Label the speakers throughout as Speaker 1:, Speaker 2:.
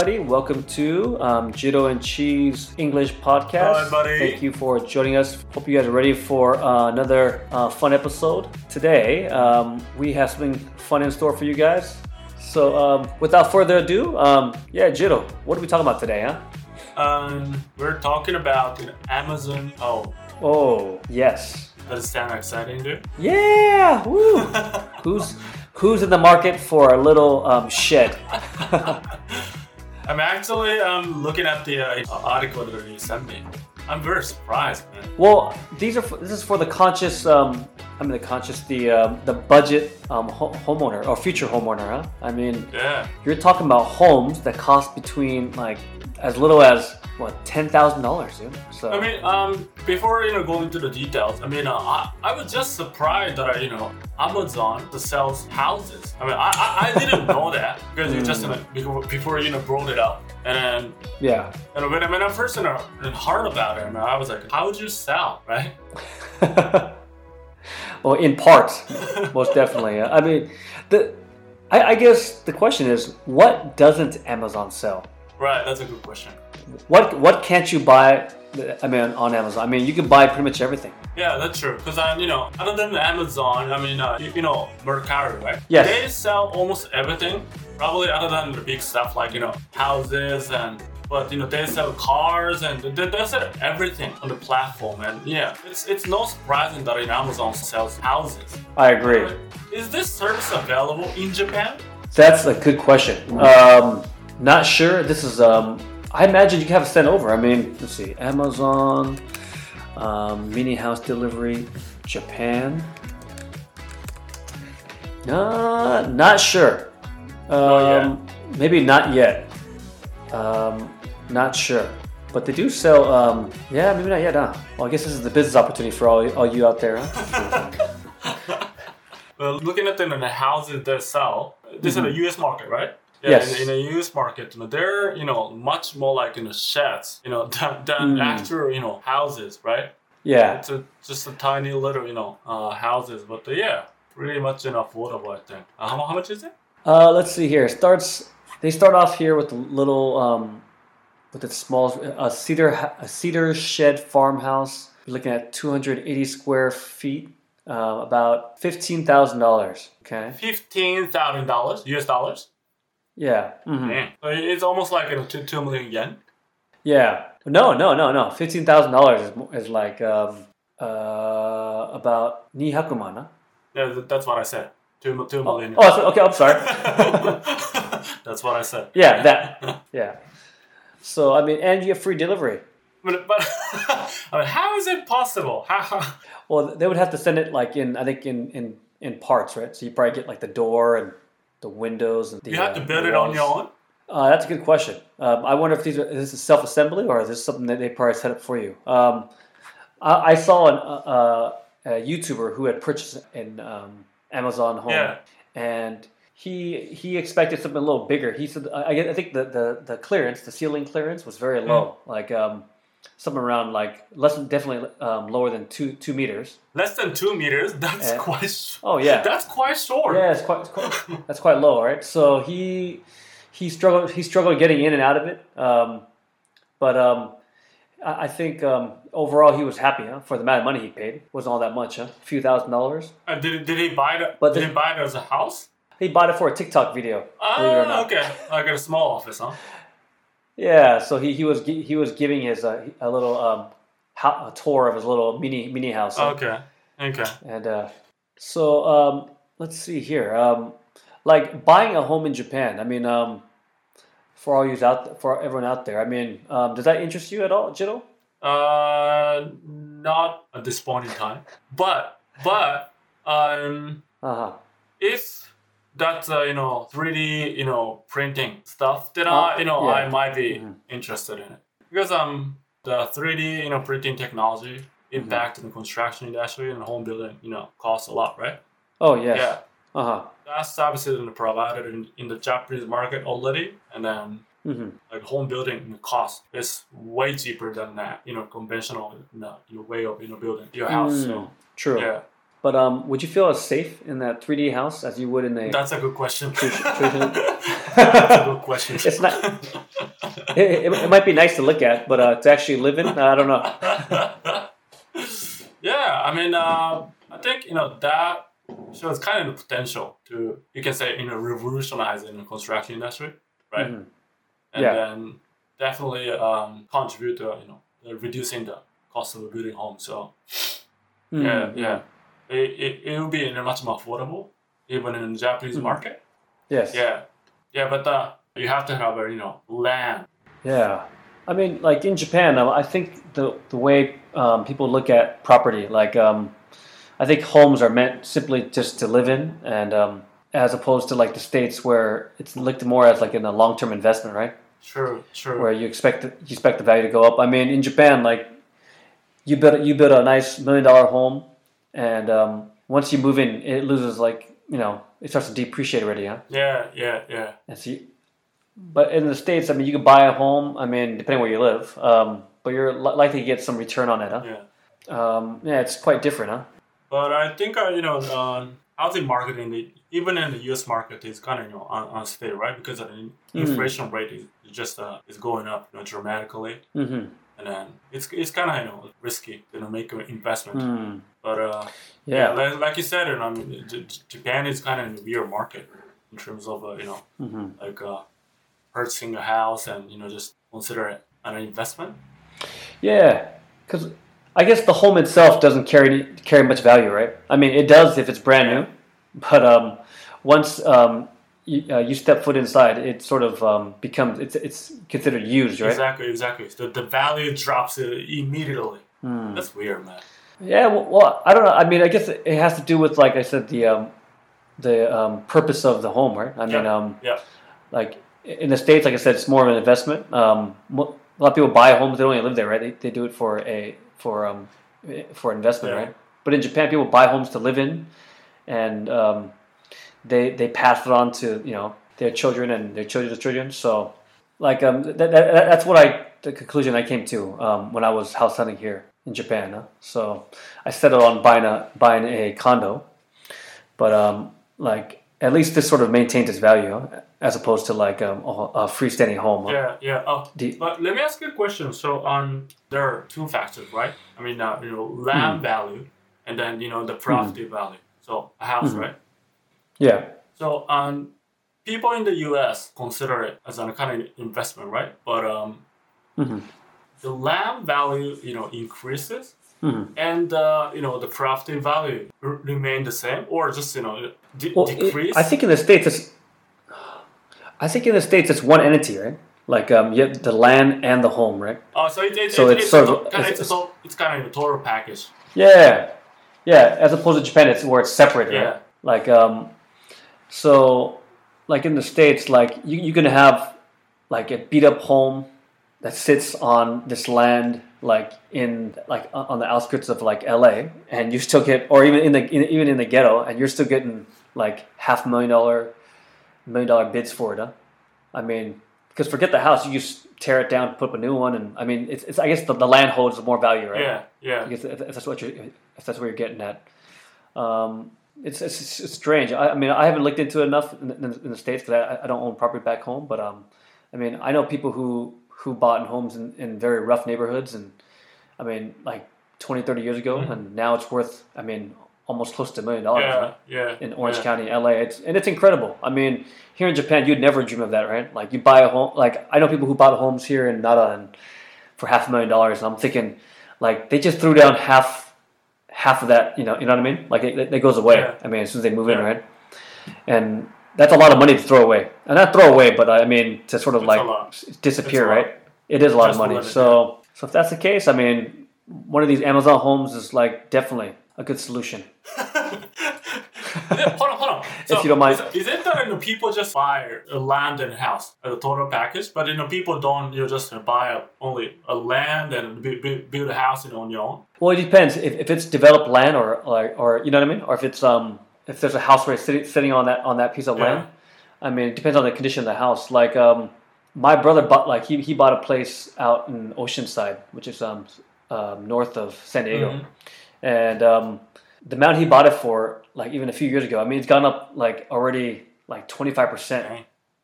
Speaker 1: everybody. Welcome to um, Jiro and Chi's English podcast.
Speaker 2: Hi, buddy.
Speaker 1: Thank you for joining us. Hope you guys are ready for uh, another uh, fun episode. Today, um, we have something fun in store for you guys. So, um, without further ado, um, yeah, Jiro, what are we talking about today, huh?
Speaker 2: Um, we're talking about an Amazon. Oh,
Speaker 1: Oh, yes.
Speaker 2: does it sound exciting, dude?
Speaker 1: Yeah! Woo! who's who's in the market for a little um, shed?
Speaker 2: I'm actually um looking at the uh, article that you sent me. I'm very surprised, man.
Speaker 1: Well, these are for, this is for the conscious. Um, I mean, the conscious, the um, the budget um, ho- homeowner or future homeowner. Huh? I mean,
Speaker 2: Yeah.
Speaker 1: you're talking about homes that cost between like as little as what ten thousand dollars, dude. So
Speaker 2: I mean, um, before you know going into the details, I mean, uh, I, I was just surprised that uh, you know Amazon sells houses. I mean, I, I, I didn't know that because you just uh, before, before you know brought it up, and then
Speaker 1: yeah,
Speaker 2: and when, I- when I first heard about it, I, was like, how would you sell, right?
Speaker 1: well, in parts, most definitely. I mean, the I, I guess the question is, what doesn't Amazon sell?
Speaker 2: Right, that's a good question.
Speaker 1: What what can't you buy? I mean, on Amazon. I mean, you can buy pretty much everything.
Speaker 2: Yeah, that's true. Because I'm, you know, other than Amazon, I mean, uh, you, you know, Mercari, right?
Speaker 1: Yes.
Speaker 2: They sell almost everything. Probably other than the big stuff like you know houses and. But you know they sell cars and they, they sell everything on the platform and yeah it's it's no surprising that you know, Amazon sells houses.
Speaker 1: I agree.
Speaker 2: Is this service available in Japan?
Speaker 1: That's a good question. Um, not sure. This is. Um, I imagine you can have it sent over. I mean, let's see. Amazon, um, mini house delivery, Japan. Uh, not sure. Um, Maybe not yet. Um, not sure. But they do sell. Um, yeah, maybe not yet. Huh? Well, I guess this is the business opportunity for all, all you out there. Huh?
Speaker 2: Well, looking at them in the houses they sell, this is the U.S. market, right? Yeah,
Speaker 1: Yes.
Speaker 2: in, in the U.S. market, you know, they're you know much more like in the sheds, you know, than, than
Speaker 1: Mm.
Speaker 2: actual you know houses, right?
Speaker 1: yeah.
Speaker 2: It's a, just a tiny little you know uh, houses, but uh, yeah, pretty much you know, affordable, I think. Uh, how, how much is it?
Speaker 1: Uh, let's see here. It starts. They start off here with a little, um, with a small, a cedar, a cedar shed farmhouse. You're looking at 280 square feet, uh, about fifteen thousand dollars. Okay.
Speaker 2: Fifteen thousand dollars, U.S. dollars.
Speaker 1: Yeah. mhm.
Speaker 2: Man, it's almost like know, two two million yen.
Speaker 1: Yeah. No, no, no, no. Fifteen thousand dollars is, is like um, uh, about ni hakumana.
Speaker 2: Yeah, that's what I said. Two mi- two
Speaker 1: Oh,
Speaker 2: million.
Speaker 1: oh, so- okay. I'm sorry.
Speaker 2: that's what I said.
Speaker 1: Yeah, that. Yeah. So I mean, and you have free delivery.
Speaker 2: But, but I mean, how is it possible? How,
Speaker 1: Well, they would have to send it like in I think in in in parts, right? So you probably get like the door and the windows and the,
Speaker 2: you have to
Speaker 1: uh,
Speaker 2: build it on your own?
Speaker 1: Uh, that's a good question. Um, I wonder if these are is this self assembly or is this something that they probably set up for you? Um, I, I saw an, uh, uh, a YouTuber who had purchased an um, Amazon home,
Speaker 2: Yeah.
Speaker 1: and he he expected something a little bigger. He said I, I think the, the the clearance, the ceiling clearance, was very low, like um, something around like less than definitely um, lower than two two meters.
Speaker 2: Less than two meters. That's
Speaker 1: Uh,
Speaker 2: quite. sh-
Speaker 1: Oh yeah,
Speaker 2: That's quite short.
Speaker 1: yeah, it's quite, it's quite that's quite low, right? So he he struggled he struggled getting in and out of it, um, but um, I, think um, overall he was happy huh, for the amount of money he paid. wasn't all that much, huh? A few thousand dollars.
Speaker 2: Uh, did, did he buy it?
Speaker 1: But
Speaker 2: did
Speaker 1: the-
Speaker 2: he buy it as a house?
Speaker 1: He bought it for a TikTok video. believe it or
Speaker 2: Ah, okay. Like a small office, huh?
Speaker 1: Yeah, so he, he was he was giving his uh, a little um, ho- a tour of his little mini mini house. huh?
Speaker 2: Okay. Okay.
Speaker 1: And uh, so um, let's see here. Um, like buying a home in Japan. I mean, um, for all you out for everyone out there. I mean, um, does that interest you at all, Jiro?
Speaker 2: Uh, not at this point in time, but but um,
Speaker 1: Uh huh.
Speaker 2: if that's uh, you know 3D you know printing stuff, then
Speaker 1: Uh,
Speaker 2: I you know
Speaker 1: yeah.
Speaker 2: I might be
Speaker 1: Mhm.
Speaker 2: interested in it because um the 3D you know printing technology
Speaker 1: Mm-hmm.
Speaker 2: impact in the construction industry and home building you know costs a lot, right?
Speaker 1: Oh yes.
Speaker 2: Yeah,
Speaker 1: Uh huh.
Speaker 2: that services are provided in, in the Japanese market already, and then
Speaker 1: hmm
Speaker 2: like home building cost is way cheaper than that you know conventional you know, you know, way of you know building your house.
Speaker 1: Mm,
Speaker 2: So
Speaker 1: True.
Speaker 2: yeah,
Speaker 1: But um, would you feel as safe in that 3D house as you would in a?
Speaker 2: that's a good question.
Speaker 1: traditional-
Speaker 2: That's a good question.
Speaker 1: It's not. It, it, it might be nice to look at, but uh, to actually live in, I don't know.
Speaker 2: yeah, I mean, uh, I think you know that shows kind of the potential to you can say you know revolutionize in the construction industry, right?
Speaker 1: Mhm.
Speaker 2: And
Speaker 1: Yeah.
Speaker 2: then definitely um, contribute to you know reducing the cost of building homes. So
Speaker 1: Mhm.
Speaker 2: yeah, yeah, it, it, it will be you know, much more affordable even in the Japanese
Speaker 1: Mhm.
Speaker 2: market.
Speaker 1: Yes.
Speaker 2: Yeah, yeah, but uh, you have to have a you know land.
Speaker 1: Yeah. I mean, like in Japan, I think the the way um, people look at property, like um, I think homes are meant simply just to live in, and um, as opposed to like the states where it's looked more as like in a long term investment, right?
Speaker 2: Sure, sure.
Speaker 1: Where you expect the, you expect the value to go up. I mean, in Japan, like you build you build a nice million dollar home, and um, once you move in, it loses like you know it starts to depreciate already, huh?
Speaker 2: Yeah, yeah, yeah.
Speaker 1: And so, you, but in the states, I mean, you can buy a home. I mean, depending where you live, um, but you're li- likely to get some return on it, huh?
Speaker 2: Yeah.
Speaker 1: Um, yeah, it's quite different, huh?
Speaker 2: But I think uh, you know um, housing market in the even in the U.S. market is kind of you know un- unstable, right? Because the in-
Speaker 1: Mhm.
Speaker 2: inflation rate is just uh, is going up you know, dramatically,
Speaker 1: Mm-hmm.
Speaker 2: and then it's it's kind of you know risky you know make an investment.
Speaker 1: Mm.
Speaker 2: But uh,
Speaker 1: Yeah.
Speaker 2: like, like you said, you know, I mean, J- Japan is kind of a weird market in terms of uh, you know
Speaker 1: hmm
Speaker 2: like uh, purchasing a house and you know just consider it an investment.
Speaker 1: Yeah, because I guess the home itself doesn't carry carry much value, right? I mean, it does if it's brand new, but um, once um, you, uh, you step foot inside, it sort of um, becomes it's it's considered used, right?
Speaker 2: Exactly, exactly. The, the value drops immediately.
Speaker 1: Hmm.
Speaker 2: That's weird, man.
Speaker 1: Yeah, well, well, I don't know. I mean, I guess it has to do with, like I said, the um, the um, purpose of the home, right? I mean,
Speaker 2: Yeah,
Speaker 1: um,
Speaker 2: yeah.
Speaker 1: like in the states, like I said, it's more of an investment. Um, a lot of people buy homes; they don't even live there, right? They, they do it for a for um for investment,
Speaker 2: Yeah.
Speaker 1: right? But in Japan, people buy homes to live in, and um, they they pass it on to you know their children and their children's children. So, like um, that, that, that's what I the conclusion I came to um, when I was house hunting here in Japan. Huh? So I settled on buying a buying a condo, but um, like at least this sort of maintains its value as opposed to like um, a, a freestanding home.
Speaker 2: Yeah, yeah. Oh, but let me ask you a question. So, um, there are two factors, right? I mean, uh, you know, land
Speaker 1: Hmm.
Speaker 2: value, and then you know the property value. So, a house,
Speaker 1: Mhm.
Speaker 2: right?
Speaker 1: yeah,
Speaker 2: So, um, people in the U.S. consider it as a kind of investment, right? But um,
Speaker 1: Mhm.
Speaker 2: the land value, you know, increases,
Speaker 1: Mhm.
Speaker 2: and uh, you know the property value r- remain the same, or just you know de-
Speaker 1: Well, it-
Speaker 2: decrease.
Speaker 1: I think in the states it's. I think in the states it's one entity, right? Like um, you have the land and the home, right?
Speaker 2: Oh, so it, it,
Speaker 1: So
Speaker 2: it-
Speaker 1: it's
Speaker 2: it's,
Speaker 1: sort of-
Speaker 2: to- kind of,
Speaker 1: it's-
Speaker 2: it's, a, it's kind of a total package.
Speaker 1: Yeah, yeah. As opposed to Japan, it's where it's separated,
Speaker 2: Yeah.
Speaker 1: right? Like um, so, like in the states, like you you can have like a beat up home that sits on this land, like in like on the outskirts of like L.A. and you still get, or even in the in, even in the ghetto, and you're still getting like half million dollar million dollar bids for it. Huh? I mean, because forget the house, you just tear it down, put up a new one, and I mean, it's, it's I guess the, the land holds more value, right?
Speaker 2: Yeah, yeah.
Speaker 1: I guess if, if that's what you're, if that's what you're getting at. Um, it's, it's, it's strange. I, I mean, I haven't looked into it enough in, in, in the states because I, I don't own property back home. But um, I mean, I know people who who bought homes in, in very rough neighborhoods, and I mean, like 20, 30 years ago,
Speaker 2: Mhm.
Speaker 1: and now it's worth, I mean, almost close to a million dollars.
Speaker 2: Yeah,
Speaker 1: right?
Speaker 2: yeah.
Speaker 1: in Orange
Speaker 2: yeah.
Speaker 1: County, LA. It's and it's incredible. I mean, here in Japan, you'd never dream of that, right? Like you buy a home. Like I know people who bought homes here in Nara and for half a million dollars, and I'm thinking, like they just threw down half half of that. You know, you know what I mean? Like it, it goes away.
Speaker 2: Yeah.
Speaker 1: I mean, as soon as they move in, right? And that's a lot of money to throw away, and not throw away, but I mean to sort of
Speaker 2: It's
Speaker 1: like
Speaker 2: a lot.
Speaker 1: s- disappear,
Speaker 2: It's a lot.
Speaker 1: right? It is a lot
Speaker 2: Just
Speaker 1: of money. So, so if that's the case, I mean, one of these Amazon homes is like definitely a good solution.
Speaker 2: Hold on, hold on.
Speaker 1: If you don't mind.
Speaker 2: is, is it that you know, people just buy a land and a house as a total package, but you know people don't you know, just buy a, only a land and bu- bu- build a house you know, on your own?
Speaker 1: Well, it depends if, if it's developed land or, or or you know what I mean, or if it's um if there's a house where it's sitting, sitting on that on that piece of
Speaker 2: Yeah.
Speaker 1: land. I mean, it depends on the condition of the house. Like um, my brother bought like he, he bought a place out in Oceanside, which is um, um north of San Diego,
Speaker 2: Mhm.
Speaker 1: and um, the amount he bought it for, like even a few years ago, I mean, it's gone up like already like twenty five percent.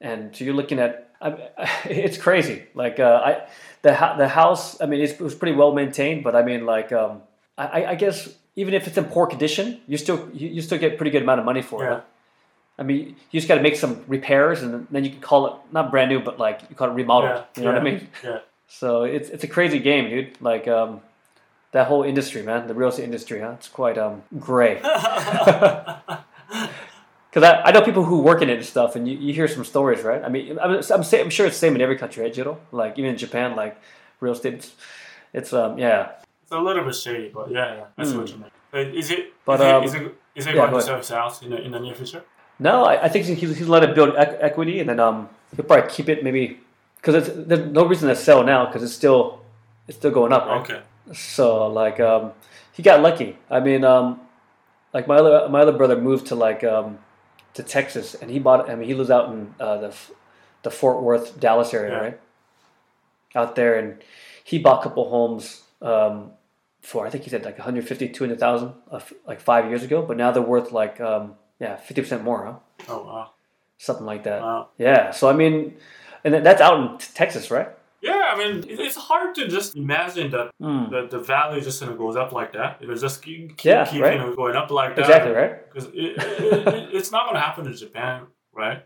Speaker 1: And so you're looking at. I, it's crazy. Like uh, I, the the house. I mean, it's, it was pretty well maintained, but I mean, like um, I, I guess even if it's in poor condition, you still you, you still get pretty good amount of money for
Speaker 2: Yeah.
Speaker 1: it. I mean, you just got to make some repairs, and then you can call it not brand new, but like you call it remodeled.
Speaker 2: Yeah,
Speaker 1: You know what I mean?
Speaker 2: Yeah.
Speaker 1: So it's it's a crazy game, dude. Like um, that whole industry, man, the real estate industry, huh? It's quite um gray. Because I, I know people who work in it and stuff, and you, you hear some stories, right? I mean, I'm, I'm, I'm sure it's the same in every country, right, Jiro? Like even in Japan, like real estate, it's, it's um yeah.
Speaker 2: It's a little bit shady, but yeah, yeah. I see what you mean. Is it?
Speaker 1: But,
Speaker 2: is it,
Speaker 1: um,
Speaker 2: is it, is it
Speaker 1: yeah,
Speaker 2: going
Speaker 1: go
Speaker 2: to
Speaker 1: ahead.
Speaker 2: sell in the, in the near future?
Speaker 1: No, I, I think he's, he's let it build equ- equity, and then um he'll probably keep it maybe because there's no reason to sell now because it's still it's still going up, right?
Speaker 2: Okay.
Speaker 1: So like um, he got lucky. I mean, um, like my other my other brother moved to like um, to Texas, and he bought. I mean, he lives out in uh, the the Fort Worth, Dallas area,
Speaker 2: Yeah.
Speaker 1: right? Out there, and he bought a couple homes um, for I think he said like 150, 200,000 uh, like five years ago, but now they're worth like um, yeah, fifty percent more, huh?
Speaker 2: Oh wow.
Speaker 1: Something like that.
Speaker 2: Wow.
Speaker 1: Yeah. So I mean, and that's out in Texas, right?
Speaker 2: Yeah, I mean, it's hard to just imagine that
Speaker 1: Mm.
Speaker 2: the, the value just you know, goes up like that. It will just keep, keep,
Speaker 1: Yeah,
Speaker 2: keep
Speaker 1: right.
Speaker 2: you know, going up like that.
Speaker 1: Exactly, right?
Speaker 2: Because it, it, it, it's not going to happen in Japan, right?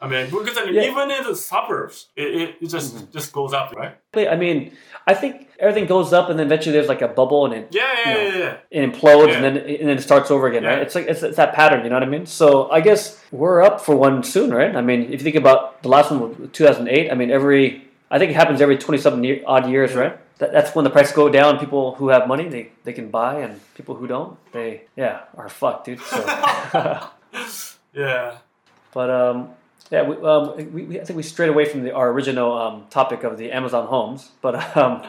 Speaker 2: I mean, because I mean,
Speaker 1: Yeah. Mm-hmm.
Speaker 2: even in the suburbs, it, it, it just just goes up, right?
Speaker 1: I mean, I think everything goes up, and then eventually there's like a bubble, and it
Speaker 2: Yeah, yeah,
Speaker 1: You know,
Speaker 2: yeah, yeah.
Speaker 1: it implodes and then and then it starts over again, right? It's like it's, it's that pattern, you know what I mean? So I guess we're up for one soon, right? I mean, if you think about the last one, 2008. I mean, every I think it happens every 20 something year, odd years, right? That, that's when the prices go down. People who have money, they, they can buy, and people who don't, they yeah are fucked, dude. So,
Speaker 2: Yeah.
Speaker 1: but um, yeah, we, um, we, we I think we strayed away from the, our original um, topic of the Amazon homes, but um,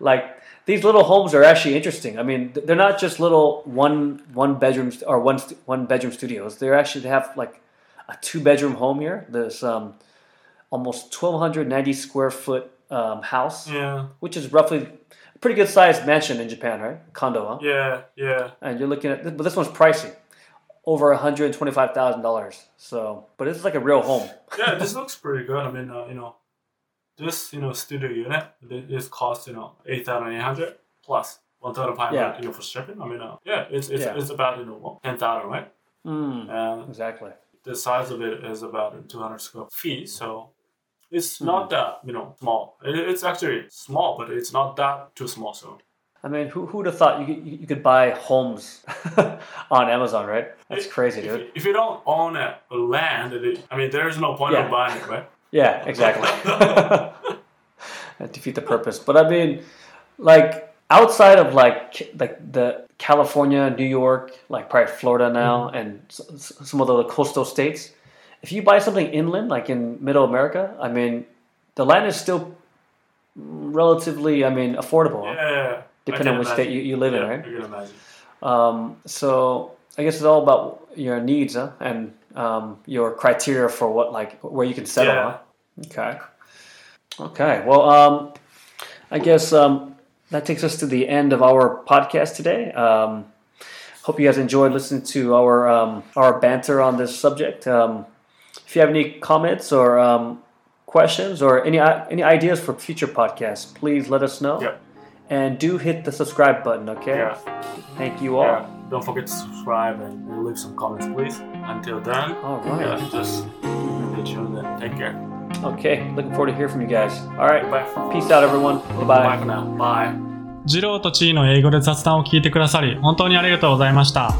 Speaker 1: like these little homes are actually interesting. I mean, they're not just little one one bedrooms or one one bedroom studios. They're actually they have like a two bedroom home here. This um, almost twelve hundred ninety square foot um, house,
Speaker 2: Yeah.
Speaker 1: which is roughly a pretty good sized mansion in Japan, right? Condo, huh?
Speaker 2: Yeah. Yeah.
Speaker 1: and you're looking at but this one's pricey over $125,000 so but this is like a real home
Speaker 2: Yeah. This looks pretty good. I mean, uh, you know, this you know studio unit this costs you know eight thousand eight hundred plus one thousand five hundred
Speaker 1: Yeah.
Speaker 2: you know for shipping. I mean, uh, yeah, it's it's,
Speaker 1: Yeah.
Speaker 2: it's about you know ten thousand, right?
Speaker 1: mm,
Speaker 2: And
Speaker 1: exactly
Speaker 2: the size of it is about 200 square feet, so it's
Speaker 1: Mm-hmm.
Speaker 2: not that you know small. It, it's actually small, but it's not that too small. So
Speaker 1: i mean who who'd have thought you could, you could buy homes on amazon right that's crazy
Speaker 2: if,
Speaker 1: dude
Speaker 2: you- if you don't own a land, it, I mean, there's no point
Speaker 1: Yeah.
Speaker 2: of buying it, right?
Speaker 1: yeah exactly defeat the purpose but i mean like outside of like like the california new york like probably florida now mm-hmm. and s- s- some of the coastal states if you buy something inland like in middle america i mean the land is still relatively i mean affordable?
Speaker 2: Yeah.
Speaker 1: Depending on which state you, you live
Speaker 2: yeah,
Speaker 1: in right
Speaker 2: I can imagine.
Speaker 1: um, so I guess it's all about your needs huh? and um, your criteria for what like where you can settle.
Speaker 2: Yeah.
Speaker 1: Huh? Okay. Okay. Well, um, I guess um, that takes us to the end of our podcast today. Um, hope you guys enjoyed listening to our um, our banter on this subject. Um, if you have any comments or um, questions or any any ideas for future podcasts, please let us know.
Speaker 2: Yep.
Speaker 1: And do hit the subscribe button, okay?
Speaker 2: Yeah.
Speaker 1: Thank you all.
Speaker 2: Yeah. Don't forget to subscribe and, leave some comments, please. Until then,
Speaker 1: All right.
Speaker 2: yeah, just stay tuned and take care.
Speaker 1: Okay. Looking forward to hear from you guys. All right.
Speaker 2: Bye.
Speaker 1: Peace out, everyone.
Speaker 2: Bye
Speaker 1: Bye.
Speaker 2: for now. Bye.
Speaker 3: ジローとチーの英語で雑談を聞いてくださり本当にありがとうございました。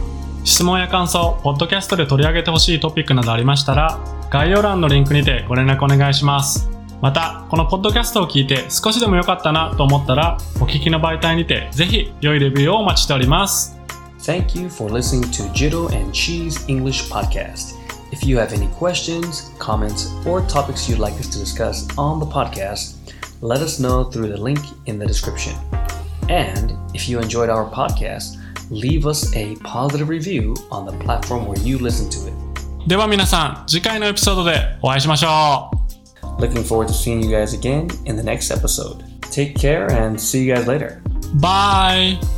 Speaker 3: 質問や感想、ポッドキャストで取り上げてほしいトピックなどありましたら、概要欄のリンクにてご連絡お願いします。また、このポッドキャストを聞いて少しでも良かったなと思ったら、お聞きの媒体にてぜひ良いレビューをお待ちしております。
Speaker 1: Thank you for listening to Jiro and Cheese English Podcast. If you have any questions, comments, or topics you'd like us to discuss on the podcast, let us know through the link in the description. And if you enjoyed our podcast, leave us a positive review on the platform where you listen to it.
Speaker 3: では皆さん、次回のエピソードでお会いしましょう。
Speaker 1: Looking forward to seeing you guys again in the next episode. Take care and see you guys later.
Speaker 3: バイ